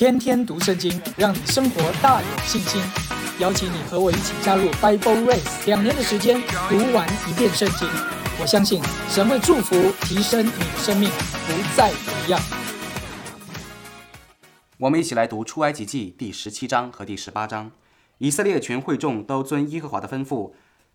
天天读圣经，让你生活大有信心。邀请你和我一起加入 Bible Race，两年的时间读完一遍圣经。我相信神会祝福、提升你的生命，不再一样。我们一起来读出埃及记第十七章和第十八章。以色列全会众都遵耶和华的吩咐，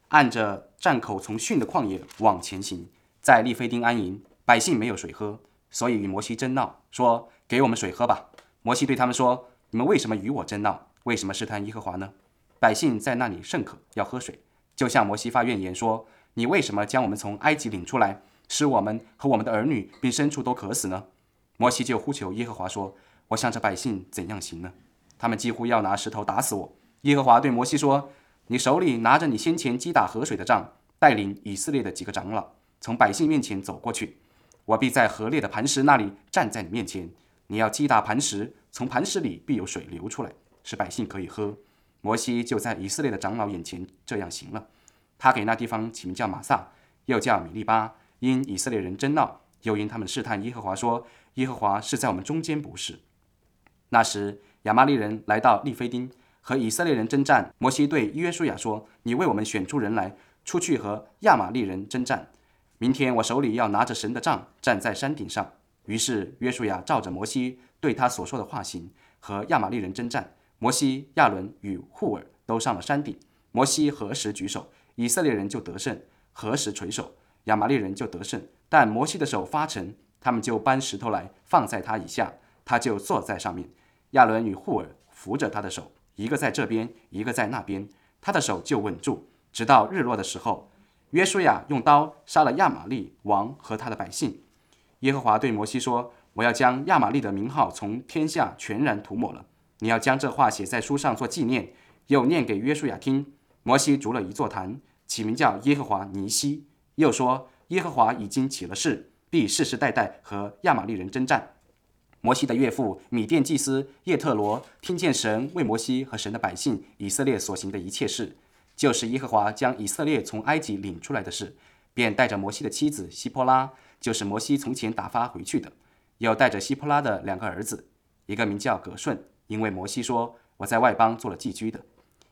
按着战口从逊的旷野往前行，在利非丁安营。百姓没有水喝，所以与摩西争闹，说：“给我们水喝吧。”摩西对他们说：“你们为什么与我争闹？为什么试探耶和华呢？”百姓在那里甚渴，要喝水，就向摩西发怨言说：“你为什么将我们从埃及领出来，使我们和我们的儿女并牲畜都渴死呢？”摩西就呼求耶和华说：“我向着百姓怎样行呢？他们几乎要拿石头打死我。”耶和华对摩西说：“你手里拿着你先前击打河水的杖，带领以色列的几个长老，从百姓面前走过去。”我必在河裂的磐石那里站在你面前，你要击打磐石，从磐石里必有水流出来，使百姓可以喝。摩西就在以色列的长老眼前这样行了。他给那地方起名叫马萨，又叫米利巴，因以色列人争闹，又因他们试探耶和华，说耶和华是在我们中间不是。那时亚玛利人来到利非丁，和以色列人征战。摩西对约书亚说：“你为我们选出人来，出去和亚玛利人征战。”明天我手里要拿着神的杖，站在山顶上。于是约书亚照着摩西对他所说的话行，和亚玛利人征战。摩西、亚伦与户尔都上了山顶。摩西何时举手，以色列人就得胜；何时垂手，亚玛利人就得胜。但摩西的手发沉，他们就搬石头来放在他以下，他就坐在上面。亚伦与户尔扶着他的手，一个在这边，一个在那边，他的手就稳住，直到日落的时候。约书亚用刀杀了亚玛利王和他的百姓。耶和华对摩西说：“我要将亚玛利的名号从天下全然涂抹了。你要将这话写在书上做纪念，又念给约书亚听。”摩西筑了一座坛，起名叫耶和华尼西，又说：“耶和华已经起了誓，必世世代代和亚玛利人征战。”摩西的岳父米甸祭司叶特罗听见神为摩西和神的百姓以色列所行的一切事。就是耶和华将以色列从埃及领出来的事，便带着摩西的妻子希波拉，就是摩西从前打发回去的，又带着希波拉的两个儿子，一个名叫葛顺，因为摩西说我在外邦做了寄居的；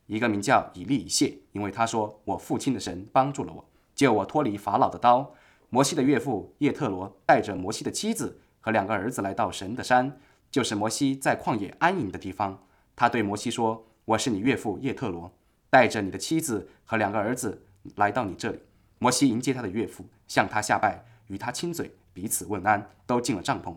一个名叫以利以谢，因为他说我父亲的神帮助了我，救我脱离法老的刀。摩西的岳父叶特罗带着摩西的妻子和两个儿子来到神的山，就是摩西在旷野安营的地方。他对摩西说：“我是你岳父叶特罗。”带着你的妻子和两个儿子来到你这里。摩西迎接他的岳父，向他下拜，与他亲嘴，彼此问安，都进了帐篷。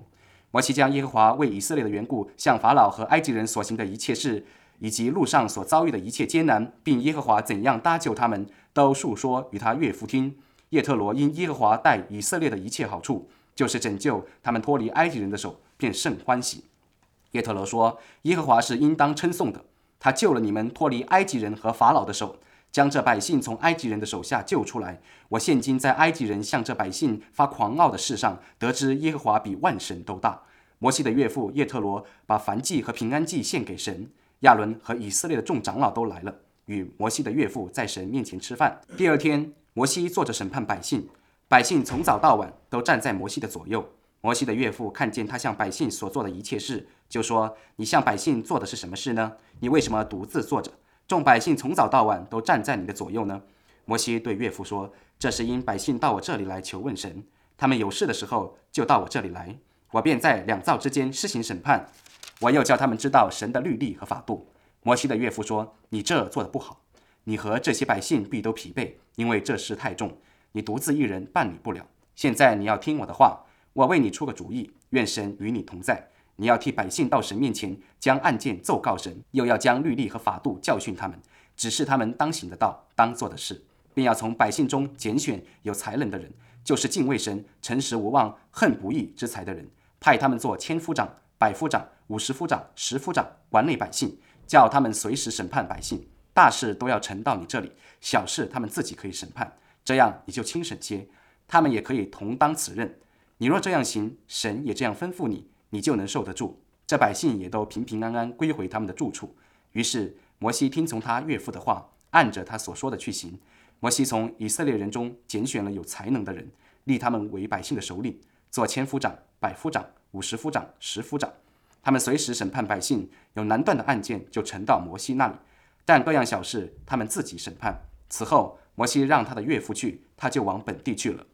摩西将耶和华为以色列的缘故向法老和埃及人所行的一切事，以及路上所遭遇的一切艰难，并耶和华怎样搭救他们，都述说与他岳父听。叶特罗因耶和华待以色列的一切好处，就是拯救他们脱离埃及人的手，便甚欢喜。叶特罗说：“耶和华是应当称颂的。”他救了你们脱离埃及人和法老的手，将这百姓从埃及人的手下救出来。我现今在埃及人向这百姓发狂傲的事上，得知耶和华比万神都大。摩西的岳父叶特罗把燔祭和平安祭献给神。亚伦和以色列的众长老都来了，与摩西的岳父在神面前吃饭。第二天，摩西坐着审判百姓，百姓从早到晚都站在摩西的左右。摩西的岳父看见他向百姓所做的一切事，就说：“你向百姓做的是什么事呢？你为什么独自坐着？众百姓从早到晚都站在你的左右呢？”摩西对岳父说：“这是因百姓到我这里来求问神，他们有事的时候就到我这里来，我便在两造之间施行审判。我又叫他们知道神的律例和法度。”摩西的岳父说：“你这做的不好，你和这些百姓必都疲惫，因为这事太重，你独自一人办理不了。现在你要听我的话。”我为你出个主意，愿神与你同在。你要替百姓到神面前，将案件奏告神，又要将律例和法度教训他们，指示他们当行的道、当做的事，并要从百姓中拣选有才能的人，就是敬畏神、诚实无妄、恨不义之财的人，派他们做千夫长、百夫长、五十夫长、十夫长，管理百姓，叫他们随时审判百姓。大事都要呈到你这里，小事他们自己可以审判，这样你就轻省些，他们也可以同当此任。你若这样行，神也这样吩咐你，你就能受得住。这百姓也都平平安安归回他们的住处。于是摩西听从他岳父的话，按着他所说的去行。摩西从以色列人中拣选了有才能的人，立他们为百姓的首领，做千夫长、百夫长、五十夫长、十夫长。他们随时审判百姓，有难断的案件就呈到摩西那里，但各样小事他们自己审判。此后，摩西让他的岳父去，他就往本地去了。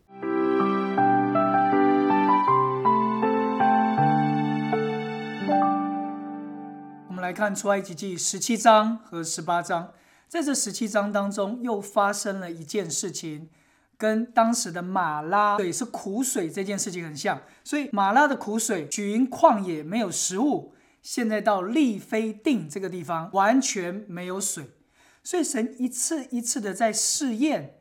们来看出埃及记十七章和十八章，在这十七章当中，又发生了一件事情，跟当时的马拉水是苦水这件事情很像。所以马拉的苦水，寻旷野没有食物，现在到利非定这个地方完全没有水。所以神一次一次的在试验，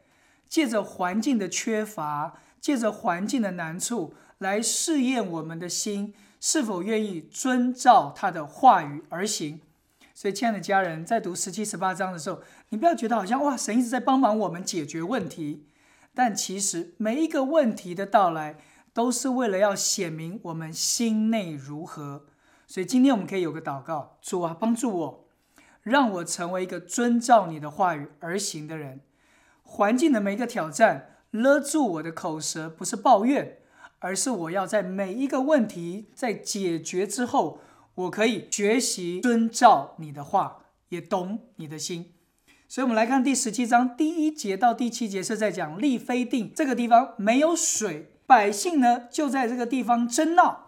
借着环境的缺乏，借着环境的难处，来试验我们的心是否愿意遵照他的话语而行。所以，亲爱的家人，在读十七、十八章的时候，你不要觉得好像哇，神一直在帮忙我们解决问题，但其实每一个问题的到来，都是为了要显明我们心内如何。所以，今天我们可以有个祷告：主啊，帮助我。让我成为一个遵照你的话语而行的人。环境的每一个挑战勒住我的口舌，不是抱怨，而是我要在每一个问题在解决之后，我可以学习遵照你的话，也懂你的心。所以，我们来看第十七章第一节到第七节，是在讲利非定这个地方没有水，百姓呢就在这个地方争闹。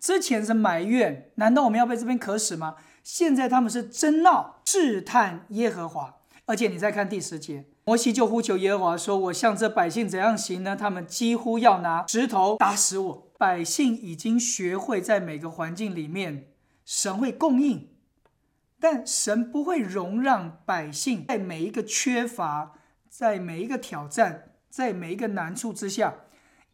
之前是埋怨，难道我们要被这边渴死吗？现在他们是争闹，试探耶和华。而且你再看第十节，摩西就呼求耶和华说：“我向这百姓怎样行呢？他们几乎要拿石头打死我。”百姓已经学会在每个环境里面，神会供应，但神不会容让百姓在每一个缺乏、在每一个挑战、在每一个难处之下，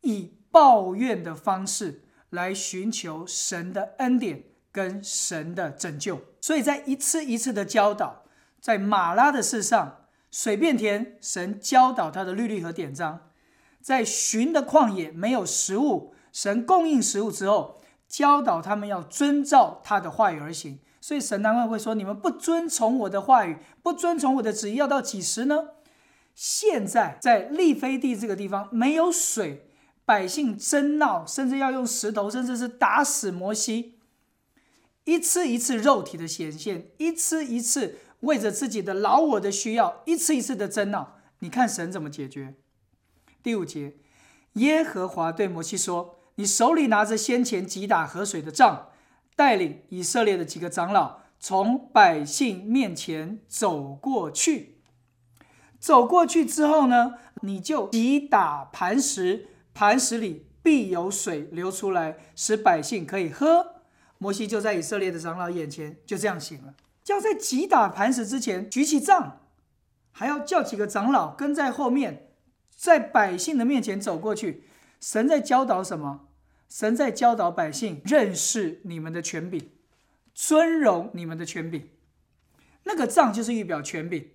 以抱怨的方式来寻求神的恩典。跟神的拯救，所以在一次一次的教导，在马拉的事上，水变甜，神教导他的律例和典章；在寻的旷野没有食物，神供应食物之后，教导他们要遵照他的话语而行。所以神难怪会说：你们不遵从我的话语，不遵从我的旨意，要到几时呢？现在在利非地这个地方没有水，百姓争闹，甚至要用石头，甚至是打死摩西。一次一次肉体的显现，一次一次为着自己的老我的需要，一次一次的争闹。你看神怎么解决？第五节，耶和华对摩西说：“你手里拿着先前击打河水的杖，带领以色列的几个长老从百姓面前走过去。走过去之后呢，你就击打磐石，磐石里必有水流出来，使百姓可以喝。”摩西就在以色列的长老眼前就这样行了，要在击打磐石之前举起杖，还要叫几个长老跟在后面，在百姓的面前走过去。神在教导什么？神在教导百姓认识你们的权柄，尊荣你们的权柄。那个杖就是预表权柄，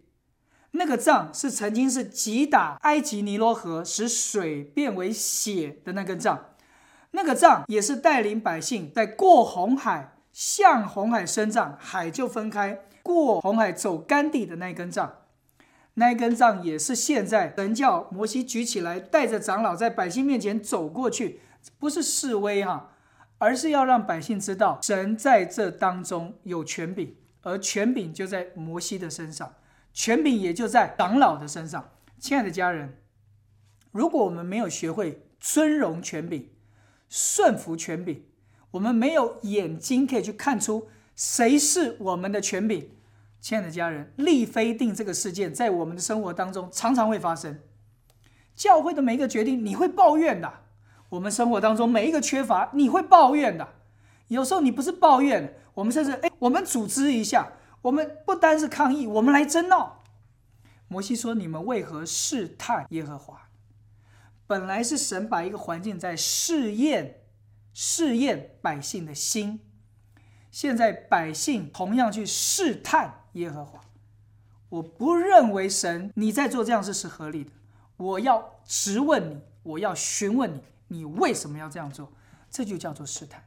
那个杖是曾经是击打埃及尼罗河，使水变为血的那根杖。那个杖也是带领百姓在过红海，向红海伸杖，海就分开；过红海走干地的那一根杖，那一根杖也是现在神叫摩西举起来，带着长老在百姓面前走过去，不是示威哈，而是要让百姓知道神在这当中有权柄，而权柄就在摩西的身上，权柄也就在长老的身上。亲爱的家人，如果我们没有学会尊荣权柄，顺服权柄，我们没有眼睛可以去看出谁是我们的权柄。亲爱的家人，利非定这个事件在我们的生活当中常常会发生。教会的每一个决定，你会抱怨的；我们生活当中每一个缺乏，你会抱怨的。有时候你不是抱怨，我们甚至哎，我们组织一下，我们不单是抗议，我们来争闹。摩西说：“你们为何试探耶和华？”本来是神把一个环境在试验、试验百姓的心，现在百姓同样去试探耶和华。我不认为神你在做这样事是合理的。我要质问你，我要询问你，你为什么要这样做？这就叫做试探。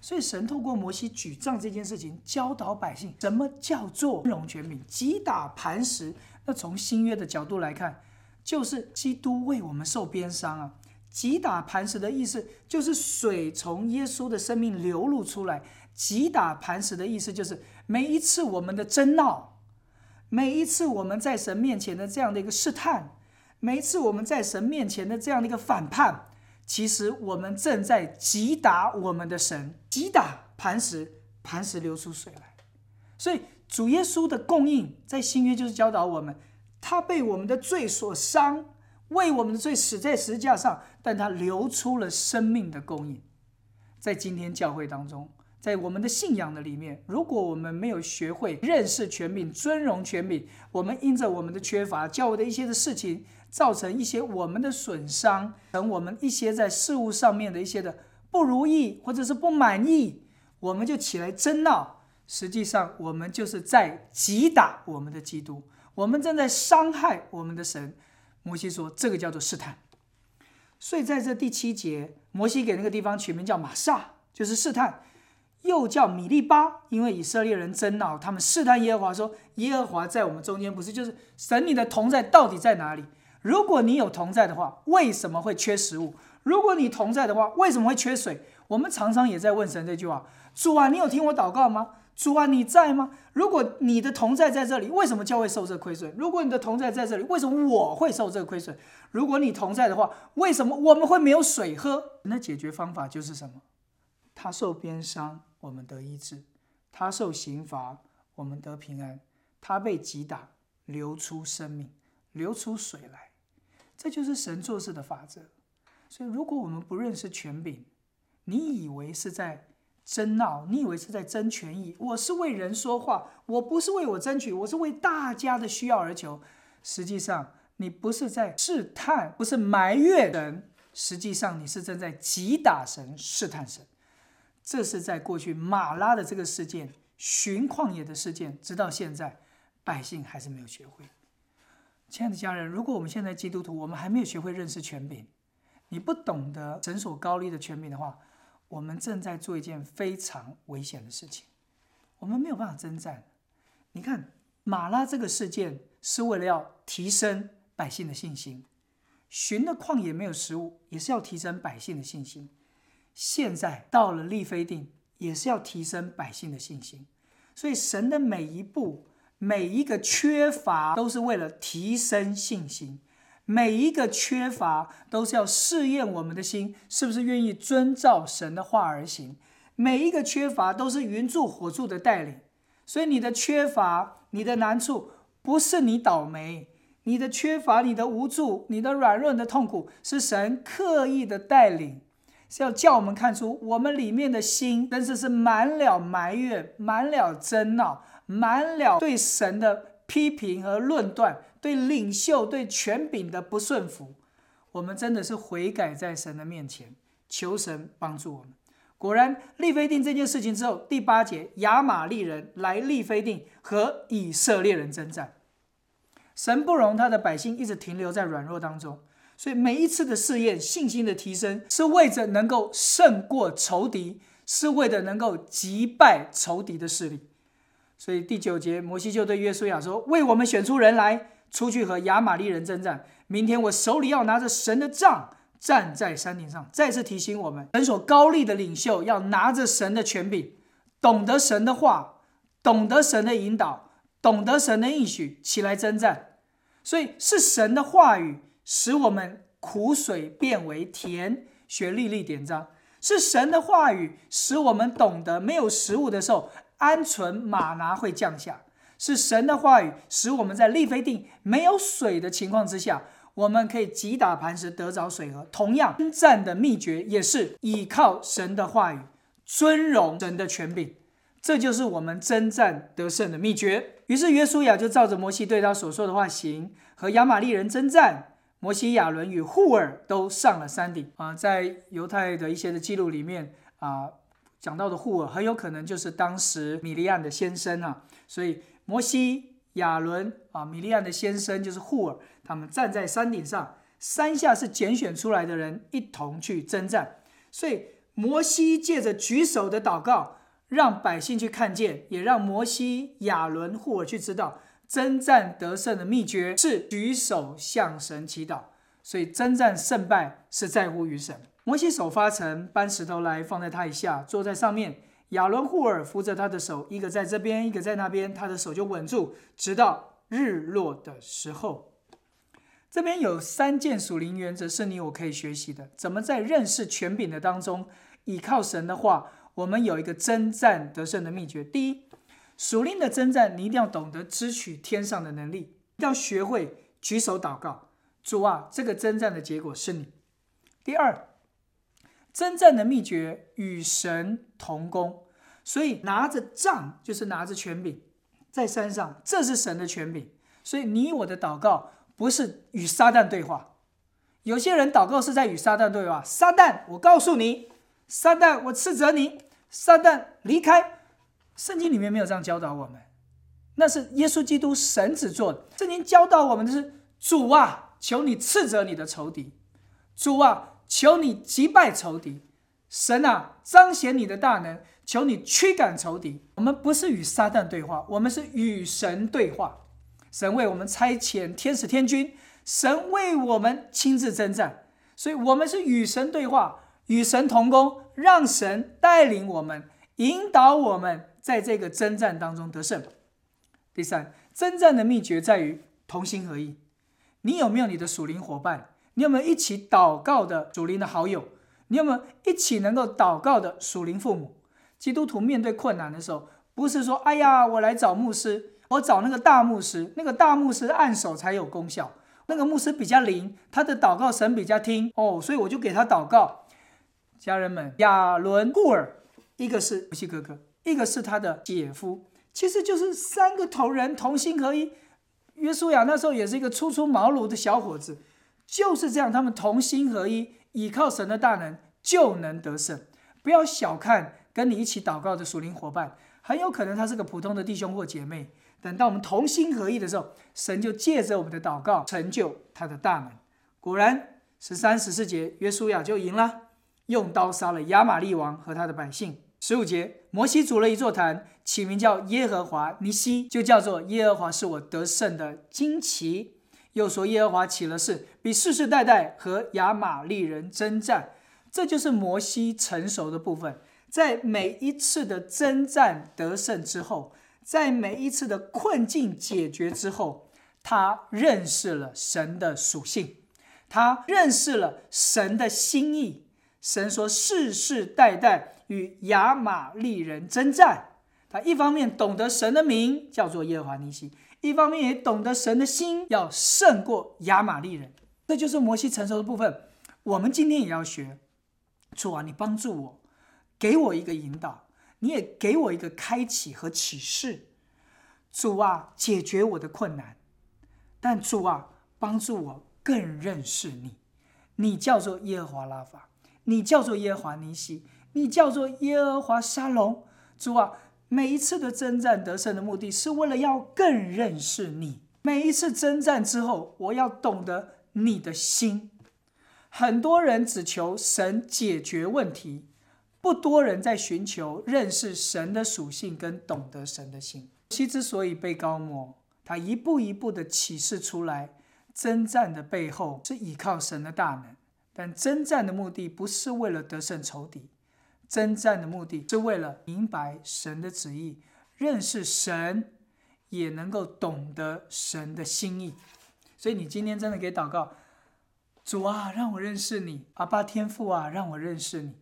所以神透过摩西举杖这件事情，教导百姓什么叫做荣全民，击打磐石。那从新约的角度来看。就是基督为我们受鞭伤啊！击打磐石的意思，就是水从耶稣的生命流露出来，击打磐石的意思就是每一次我们的争闹，每一次我们在神面前的这样的一个试探，每一次我们在神面前的这样的一个反叛，其实我们正在击打我们的神，击打磐石，磐石流出水来。所以主耶稣的供应在新约就是教导我们，他被我们的罪所伤，为我们的罪死在十字架上，但他流出了生命的供应。在今天教会当中，在我们的信仰的里面，如果我们没有学会认识权柄、尊荣权柄，我们因着我们的缺乏，教会的一些的事情，造成一些我们的损伤，等我们一些在事物上面的一些的不如意或者是不满意，我们就起来争闹。实际上，我们就是在击打我们的基督，我们正在伤害我们的神。摩西说，这个叫做试探。所以在这第七节，摩西给那个地方取名叫玛萨，就是试探；又叫米利巴，因为以色列人争闹，他们试探耶和华，说：“耶和华在我们中间，不是就是神你的同在到底在哪里？如果你有同在的话，为什么会缺食物？如果你同在的话，为什么会缺水？”我们常常也在问神这句话：“主啊，你有听我祷告吗？”主啊，你在吗？如果你的同在在这里，为什么教会受这亏损？如果你的同在在这里，为什么我会受这个亏损？如果你同在的话，为什么我们会没有水喝？那解决方法就是什么？他受鞭伤，我们得医治；他受刑罚，我们得平安；他被击打，流出生命，流出水来。这就是神做事的法则。所以，如果我们不认识权柄，你以为是在？争闹，你以为是在争权益？我是为人说话，我不是为我争取，我是为大家的需要而求。实际上，你不是在试探，不是埋怨神，实际上你是正在击打神、试探神。这是在过去马拉的这个事件、寻旷野的事件，直到现在，百姓还是没有学会。亲爱的家人，如果我们现在基督徒，我们还没有学会认识权柄，你不懂得神所高立的权柄的话，我们正在做一件非常危险的事情，我们没有办法征战。你看，马拉这个事件是为了要提升百姓的信心，寻的旷野没有食物，也是要提升百姓的信心。现在到了利非定，也是要提升百姓的信心。所以，神的每一步、每一个缺乏，都是为了提升信心。每一个缺乏都是要试验我们的心是不是愿意遵照神的话而行。每一个缺乏都是云柱火柱的带领，所以你的缺乏、你的难处不是你倒霉，你的缺乏、你的无助、你的软弱、的痛苦是神刻意的带领，是要叫我们看出我们里面的心真是是满了埋怨、满了争闹、满了对神的批评和论断。对领袖、对权柄的不顺服，我们真的是悔改在神的面前，求神帮助我们。果然，利非定这件事情之后，第八节，亚玛利人来利非定和以色列人征战，神不容他的百姓一直停留在软弱当中，所以每一次的试验，信心的提升，是为着能够胜过仇敌，是为了能够击败仇敌的势力。所以第九节，摩西就对约书亚说：“为我们选出人来。”出去和亚玛利人征战。明天我手里要拿着神的杖，站在山顶上，再次提醒我们：神所高立的领袖要拿着神的权柄，懂得神的话，懂得神的引导，懂得神的应许，起来征战。所以是神的话语使我们苦水变为甜。学历历典章，是神的话语使我们懂得没有食物的时候，鹌鹑马拿会降下。是神的话语，使我们在利非定没有水的情况之下，我们可以击打磐石得着水喝。同样，征战的秘诀也是依靠神的话语，尊荣神的权柄，这就是我们征战得胜的秘诀。于是约书亚就照着摩西对他所说的话行，和亚玛利人征战。摩西、亚伦与户尔都上了山顶啊，在犹太的一些的记录里面啊，讲到的户尔很有可能就是当时米利安的先生啊，所以。摩西、亚伦啊，米利安的先生就是户尔，他们站在山顶上，山下是拣选出来的人，一同去征战。所以摩西借着举手的祷告，让百姓去看见，也让摩西、亚伦、户尔去知道，征战得胜的秘诀是举手向神祈祷。所以征战胜败是在乎于神。摩西手发沉，搬石头来放在他以下，坐在上面。亚伦、护尔扶着他的手，一个在这边，一个在那边，他的手就稳住，直到日落的时候。这边有三件属灵原则是你我可以学习的：怎么在认识权柄的当中，倚靠神的话，我们有一个征战得胜的秘诀。第一，属灵的征战，你一定要懂得支取天上的能力，要学会举手祷告，主啊，这个征战的结果是你。第二，真正的秘诀与神同工，所以拿着杖就是拿着权柄，在山上，这是神的权柄，所以你我的祷告。不是与撒旦对话，有些人祷告是在与撒旦对话。撒旦，我告诉你，撒旦，我斥责你，撒旦离开。圣经里面没有这样教导我们，那是耶稣基督神子做的。圣经教导我们的是主啊，求你斥责你的仇敌，主啊，求你击败仇敌，神啊，彰显你的大能，求你驱赶仇敌。我们不是与撒旦对话，我们是与神对话。神为我们差遣天使天军，神为我们亲自征战，所以我们是与神对话，与神同工，让神带领我们，引导我们在这个征战当中得胜。第三，征战的秘诀在于同心合意。你有没有你的属灵伙伴？你有没有一起祷告的属灵的好友？你有没有一起能够祷告的属灵父母？基督徒面对困难的时候，不是说“哎呀，我来找牧师”。我找那个大牧师，那个大牧师按手才有功效。那个牧师比较灵，他的祷告神比较听哦，所以我就给他祷告。家人们，亚伦、户尔，一个是摩西哥哥，一个是他的姐夫，其实就是三个同人同心合一。约书亚那时候也是一个初出茅庐的小伙子，就是这样，他们同心合一，倚靠神的大能就能得胜。不要小看跟你一起祷告的属灵伙伴，很有可能他是个普通的弟兄或姐妹。等到我们同心合意的时候，神就借着我们的祷告成就他的大能。果然，十三、十四节，约书亚就赢了，用刀杀了亚玛利王和他的百姓。十五节，摩西筑了一座坛，起名叫耶和华尼西，就叫做耶和华是我得胜的旌旗。又说耶和华起了誓，必世世代代和亚玛利人征战。这就是摩西成熟的部分，在每一次的征战得胜之后。在每一次的困境解决之后，他认识了神的属性，他认识了神的心意。神说世世代代与亚玛利人征战。他一方面懂得神的名叫做耶和华尼西，一方面也懂得神的心要胜过亚玛利人。这就是摩西成熟的部分。我们今天也要学。主啊，你帮助我，给我一个引导。你也给我一个开启和启示，主啊，解决我的困难。但主啊，帮助我更认识你。你叫做耶和华拉法，你叫做耶和华尼西，你叫做耶和华沙龙。主啊，每一次的征战得胜的目的是为了要更认识你。每一次征战之后，我要懂得你的心。很多人只求神解决问题。不多人在寻求认识神的属性跟懂得神的心。其之所以被高摩，他一步一步的启示出来，征战的背后是依靠神的大能。但征战的目的不是为了得胜仇敌，征战的目的是为了明白神的旨意，认识神，也能够懂得神的心意。所以你今天真的给祷告，主啊，让我认识你；阿爸天父啊，让我认识你。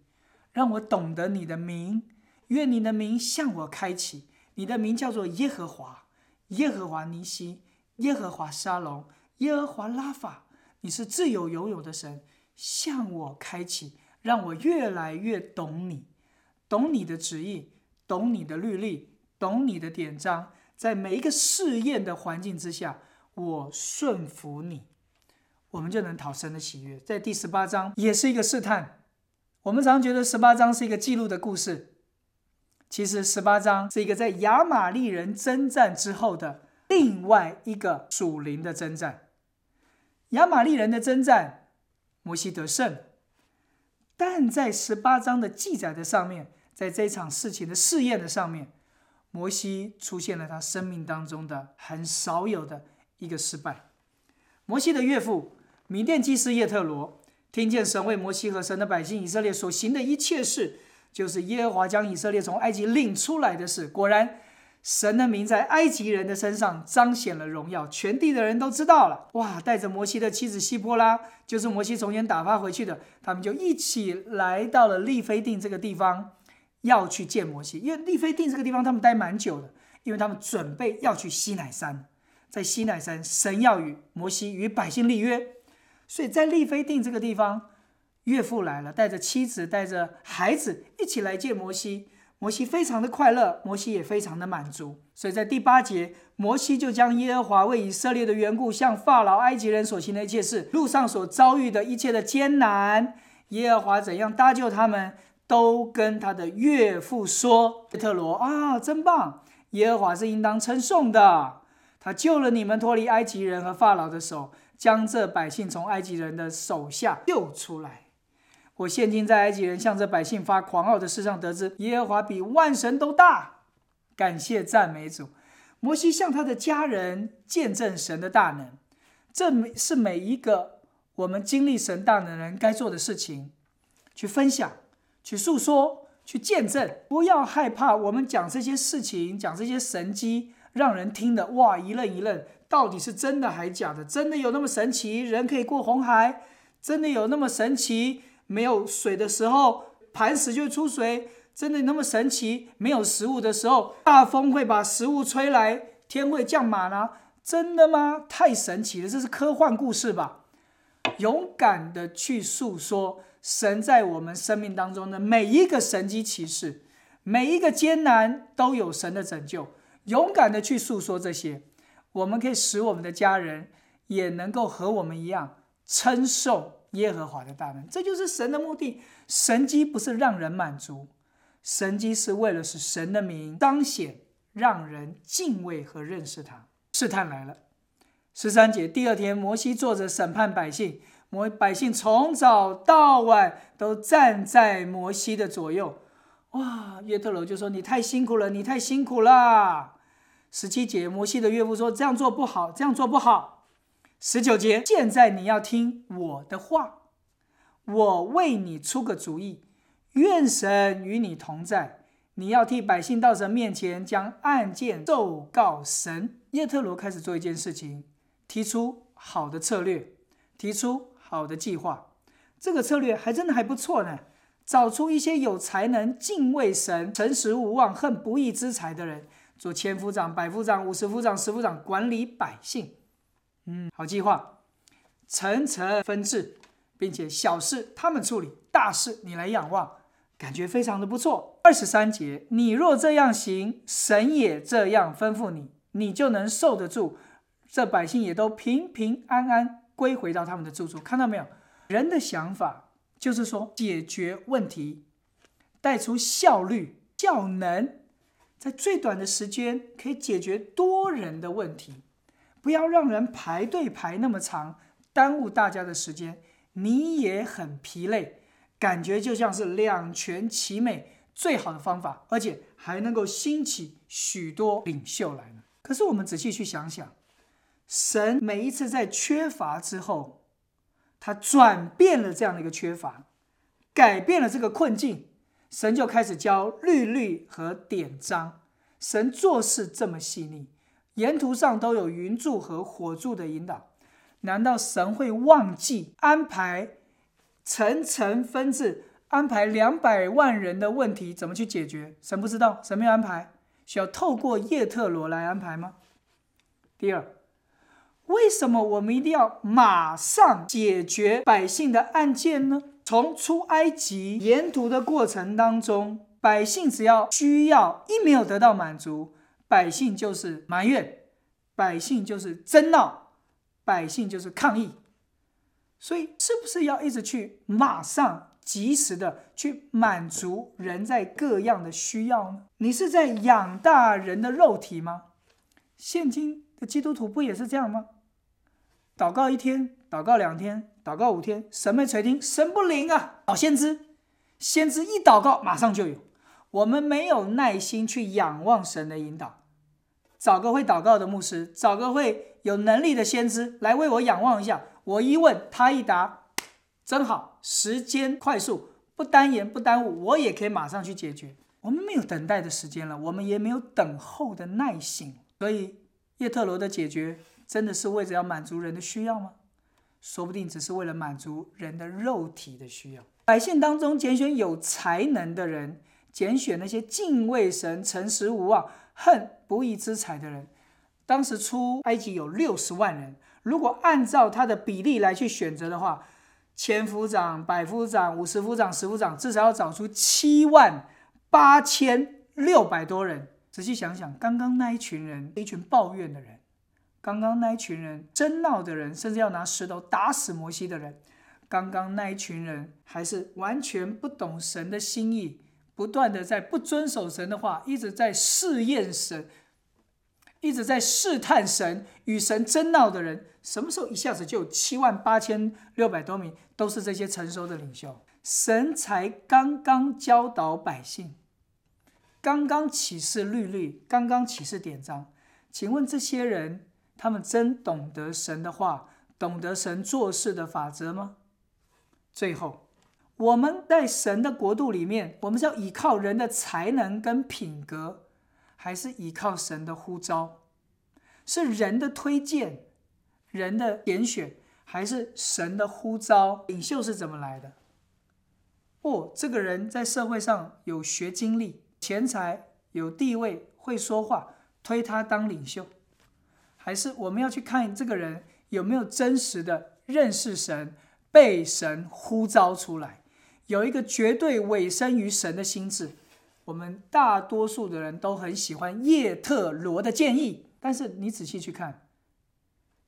让我懂得你的名，愿你的名向我开启。你的名叫做耶和华，耶和华尼西，耶和华沙龙，耶和华拉法。你是自由拥有的神，向我开启，让我越来越懂你，懂你的旨意，懂你的律例，懂你的典章。在每一个试验的环境之下，我顺服你，我们就能讨神的喜悦。在第十八章也是一个试探。我们常觉得十八章是一个记录的故事，其实十八章是一个在亚玛利人征战之后的另外一个属灵的征战。亚玛利人的征战，摩西得胜，但在十八章的记载的上面，在这场事情的试验的上面，摩西出现了他生命当中的很少有的一个失败。摩西的岳父米甸祭司叶特罗。听见神为摩西和神的百姓以色列所行的一切事，就是耶和华将以色列从埃及领出来的事。果然，神的名在埃及人的身上彰显了荣耀，全地的人都知道了。哇！带着摩西的妻子希波拉，就是摩西从前打发回去的，他们就一起来到了利非定这个地方，要去见摩西。因为利非定这个地方他们待蛮久的，因为他们准备要去西乃山。在西乃山，神要与摩西与百姓立约，所以在利非定这个地方。岳父来了，带着妻子，带着孩子一起来见摩西。摩西非常的快乐，摩西也非常的满足。所以在第八节，摩西就将耶和华为以色列的缘故向法老、埃及人所行的一切事，路上所遭遇的一切的艰难，耶和华怎样搭救他们，都跟他的岳父说。耶特罗啊，真棒！耶和华是应当称颂的，他救了你们脱离埃及人和法老的手，将这百姓从埃及人的手下救出来。我现今在埃及人向着百姓发狂傲的事上得知，耶和华比万神都大。感谢赞美主。摩西向他的家人见证神的大能，这是每一个我们经历神大能的人该做的事情：去分享、去诉说、去见证。不要害怕，我们讲这些事情，讲这些神迹，让人听的哇一愣一愣，到底是真的还是假的？真的有那么神奇？人可以过红海？真的有那么神奇？没有水的时候，磐石就会出水，真的那么神奇？没有食物的时候，大风会把食物吹来，天会降马呢？真的吗？太神奇了，这是科幻故事吧？勇敢的去诉说神在我们生命当中的每一个神迹奇事，每一个艰难都有神的拯救。勇敢的去诉说这些，我们可以使我们的家人也能够和我们一样称颂。耶和华的大能，这就是神的目的。神机不是让人满足，神机是为了使神的名彰显，让人敬畏和认识他。试探来了，十三节，第二天，摩西坐着审判百姓，摩百姓从早到晚都站在摩西的左右。哇，约特罗就说：“你太辛苦了，你太辛苦了。”十七节，摩西的岳父说：“这样做不好，这样做不好。”十九节，现在你要听我的话，我为你出个主意，愿神与你同在。你要替百姓到神面前，将案件奏告神。叶特罗开始做一件事情，提出好的策略，提出好的计划。这个策略还真的还不错呢，找出一些有才能、敬畏神、诚实无妄、恨不义之财的人，做千夫长、百夫长、五十夫长、十夫长，管理百姓。嗯，好计划，层层分治，并且小事他们处理，大事你来仰望，感觉非常的不错。二十三节，你若这样行，神也这样吩咐你，你就能受得住，这百姓也都平平安安归回到他们的住处。看到没有？人的想法就是说解决问题，带出效率、效能，在最短的时间可以解决多人的问题。不要让人排队排那么长，耽误大家的时间，你也很疲累，感觉就像是两全其美最好的方法，而且还能够兴起许多领袖来呢。可是我们仔细去想想，神每一次在缺乏之后，他转变了这样的一个缺乏，改变了这个困境，神就开始教律律和典章。神做事这么细腻。沿途上都有云柱和火柱的引导，难道神会忘记安排层层分治，安排两百万人的问题怎么去解决？神不知道，神没有安排，需要透过叶特罗来安排吗？第二，为什么我们一定要马上解决百姓的案件呢？从出埃及沿途的过程当中，百姓只要需要一没有得到满足。百姓就是埋怨，百姓就是争闹，百姓就是抗议，所以是不是要一直去马上及时的去满足人在各样的需要呢？你是在养大人的肉体吗？现今的基督徒不也是这样吗？祷告一天，祷告两天，祷告五天，神没垂听，神不灵啊！老先知，先知一祷告马上就有，我们没有耐心去仰望神的引导。找个会祷告的牧师，找个会有能力的先知来为我仰望一下。我一问他一答，真好，时间快速，不单言不耽误，我也可以马上去解决。我们没有等待的时间了，我们也没有等候的耐心。所以叶特罗的解决真的是为着要满足人的需要吗？说不定只是为了满足人的肉体的需要。百姓当中拣选有才能的人，拣选那些敬畏神、诚实无妄、恨不义之财的人。当时出埃及有六十万人，如果按照他的比例来去选择的话，千夫长、百夫长、五十夫长、十夫长，至少要找出七万八千六百多人。仔细想想，刚刚那一群人，一群抱怨的人。刚刚那一群人争闹的人，甚至要拿石头打死摩西的人，刚刚那一群人还是完全不懂神的心意，不断的在不遵守神的话，一直在试验神，一直在试探神，与神争闹的人，什么时候一下子就有七万八千六百多名，都是这些成熟的领袖？神才刚刚教导百姓，刚刚启示律律，刚刚启示典章，请问这些人？他们真懂得神的话，懂得神做事的法则吗？最后，我们在神的国度里面，我们是要依靠人的才能跟品格，还是依靠神的呼召？是人的推荐、人的拣选，还是神的呼召？领袖是怎么来的？哦，这个人在社会上有学经历、钱财、有地位、会说话，推他当领袖。还是我们要去看这个人有没有真实的认识神，被神呼召出来，有一个绝对委身于神的心智。我们大多数的人都很喜欢叶特罗的建议，但是你仔细去看，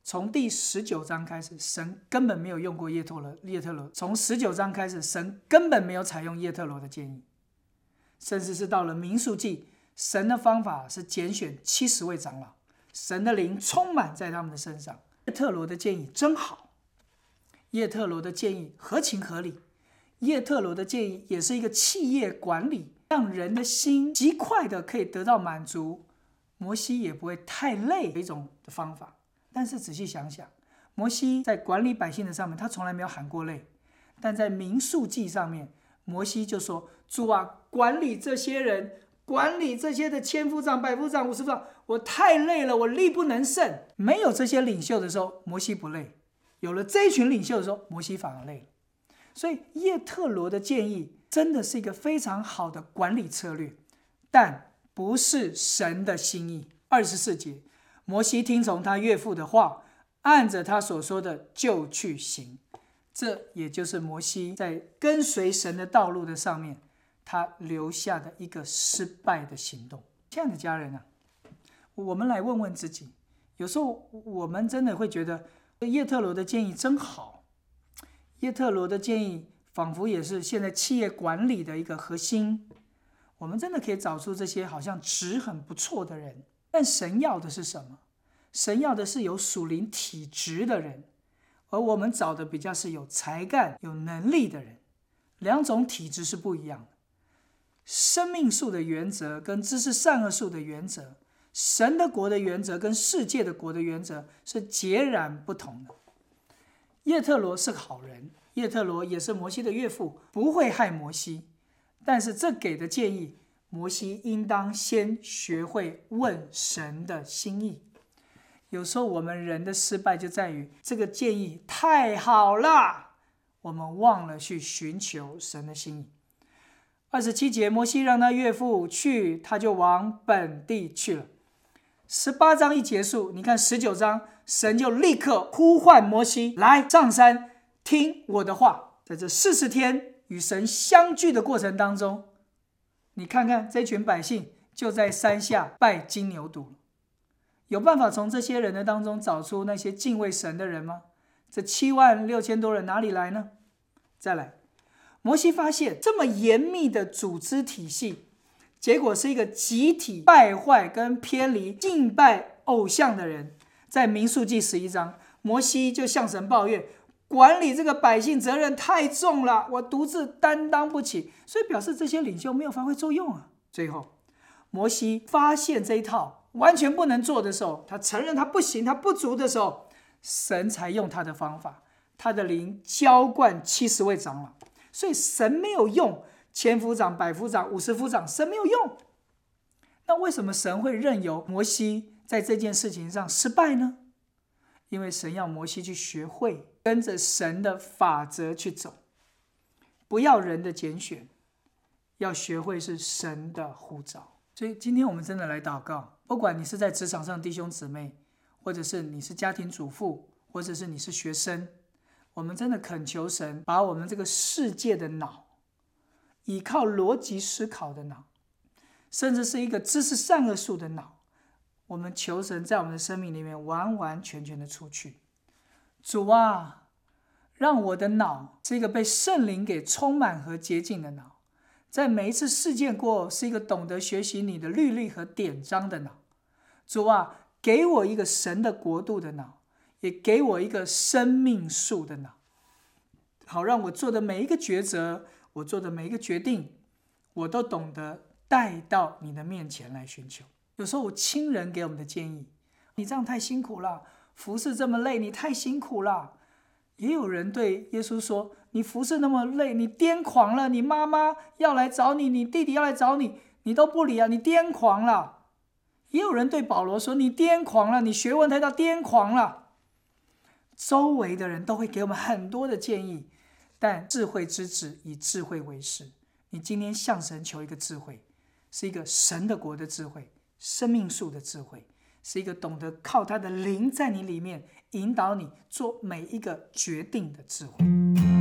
从第十九章开始，神根本没有用过叶特罗。叶特罗从十九章开始，神根本没有采用叶特罗的建议，甚至是到了民数记，神的方法是拣选七十位长老。神的灵充满在他们的身上。叶特罗的建议真好，叶特罗的建议合情合理。叶特罗的建议也是一个企业管理，让人的心极快的可以得到满足，摩西也不会太累的一种的方法。但是仔细想想，摩西在管理百姓的上面，他从来没有喊过累。但在民数记上面，摩西就说：“主啊，管理这些人。”管理这些的千夫长、百夫长、五十夫长，我太累了，我力不能胜。没有这些领袖的时候，摩西不累；有了这一群领袖的时候，摩西反而累了。所以叶特罗的建议真的是一个非常好的管理策略，但不是神的心意。二十四节，摩西听从他岳父的话，按着他所说的就去行。这也就是摩西在跟随神的道路的上面。他留下的一个失败的行动。亲爱的家人啊，我们来问问自己：有时候我们真的会觉得叶特罗的建议真好，叶特罗的建议仿佛也是现在企业管理的一个核心。我们真的可以找出这些好像值很不错的人，但神要的是什么？神要的是有属灵体质的人，而我们找的比较是有才干、有能力的人。两种体质是不一样的。生命树的原则跟知识善恶树的原则，神的国的原则跟世界的国的原则是截然不同的。叶特罗是个好人，叶特罗也是摩西的岳父，不会害摩西。但是这给的建议，摩西应当先学会问神的心意。有时候我们人的失败就在于这个建议太好了，我们忘了去寻求神的心意。二十七节，摩西让他岳父去，他就往本地去了。十八章一结束，你看十九章，神就立刻呼唤摩西来上山听我的话。在这四十天与神相聚的过程当中，你看看这群百姓就在山下拜金牛犊。有办法从这些人的当中找出那些敬畏神的人吗？这七万六千多人哪里来呢？再来。摩西发现这么严密的组织体系，结果是一个集体败坏跟偏离敬拜偶像的人。在民数记十一章，摩西就向神抱怨：管理这个百姓责任太重了，我独自担当不起。所以表示这些领袖没有发挥作用啊。最后，摩西发现这一套完全不能做的时候，他承认他不行，他不足的时候，神才用他的方法，他的灵浇灌七十位长老。所以神没有用千夫长、百夫长、五十夫长，神没有用。那为什么神会任由摩西在这件事情上失败呢？因为神要摩西去学会跟着神的法则去走，不要人的拣选，要学会是神的呼召。所以今天我们真的来祷告，不管你是在职场上弟兄姊妹，或者是你是家庭主妇，或者是你是学生，我们真的恳求神把我们这个世界的脑，依靠逻辑思考的脑，甚至是一个知识善恶树的脑。我们求神在我们的生命里面完完全全的出去，主啊，让我的脑是一个被圣灵给充满和洁净的脑，在每一次事件过后是一个懂得学习你的律例和典章的脑。主啊，给我一个神的国度的脑，也给我一个生命树的脑，好让我做的每一个抉择，我做的每一个决定，我都懂得带到你的面前来寻求。有时候我亲人给我们的建议，你这样太辛苦了，服侍这么累，你太辛苦了。也有人对耶稣说：“你服侍那么累，你癫狂了。你妈妈要来找你，你弟弟要来找你，你都不理啊，你癫狂了。”也有人对保罗说：“你癫狂了，你学问太大，癫狂了。”周围的人都会给我们很多的建议，但智慧之子以智慧为师。你今天向神求一个智慧，是一个神的国的智慧。生命树的智慧是一个懂得靠他的灵在你里面引导你做每一个决定的智慧。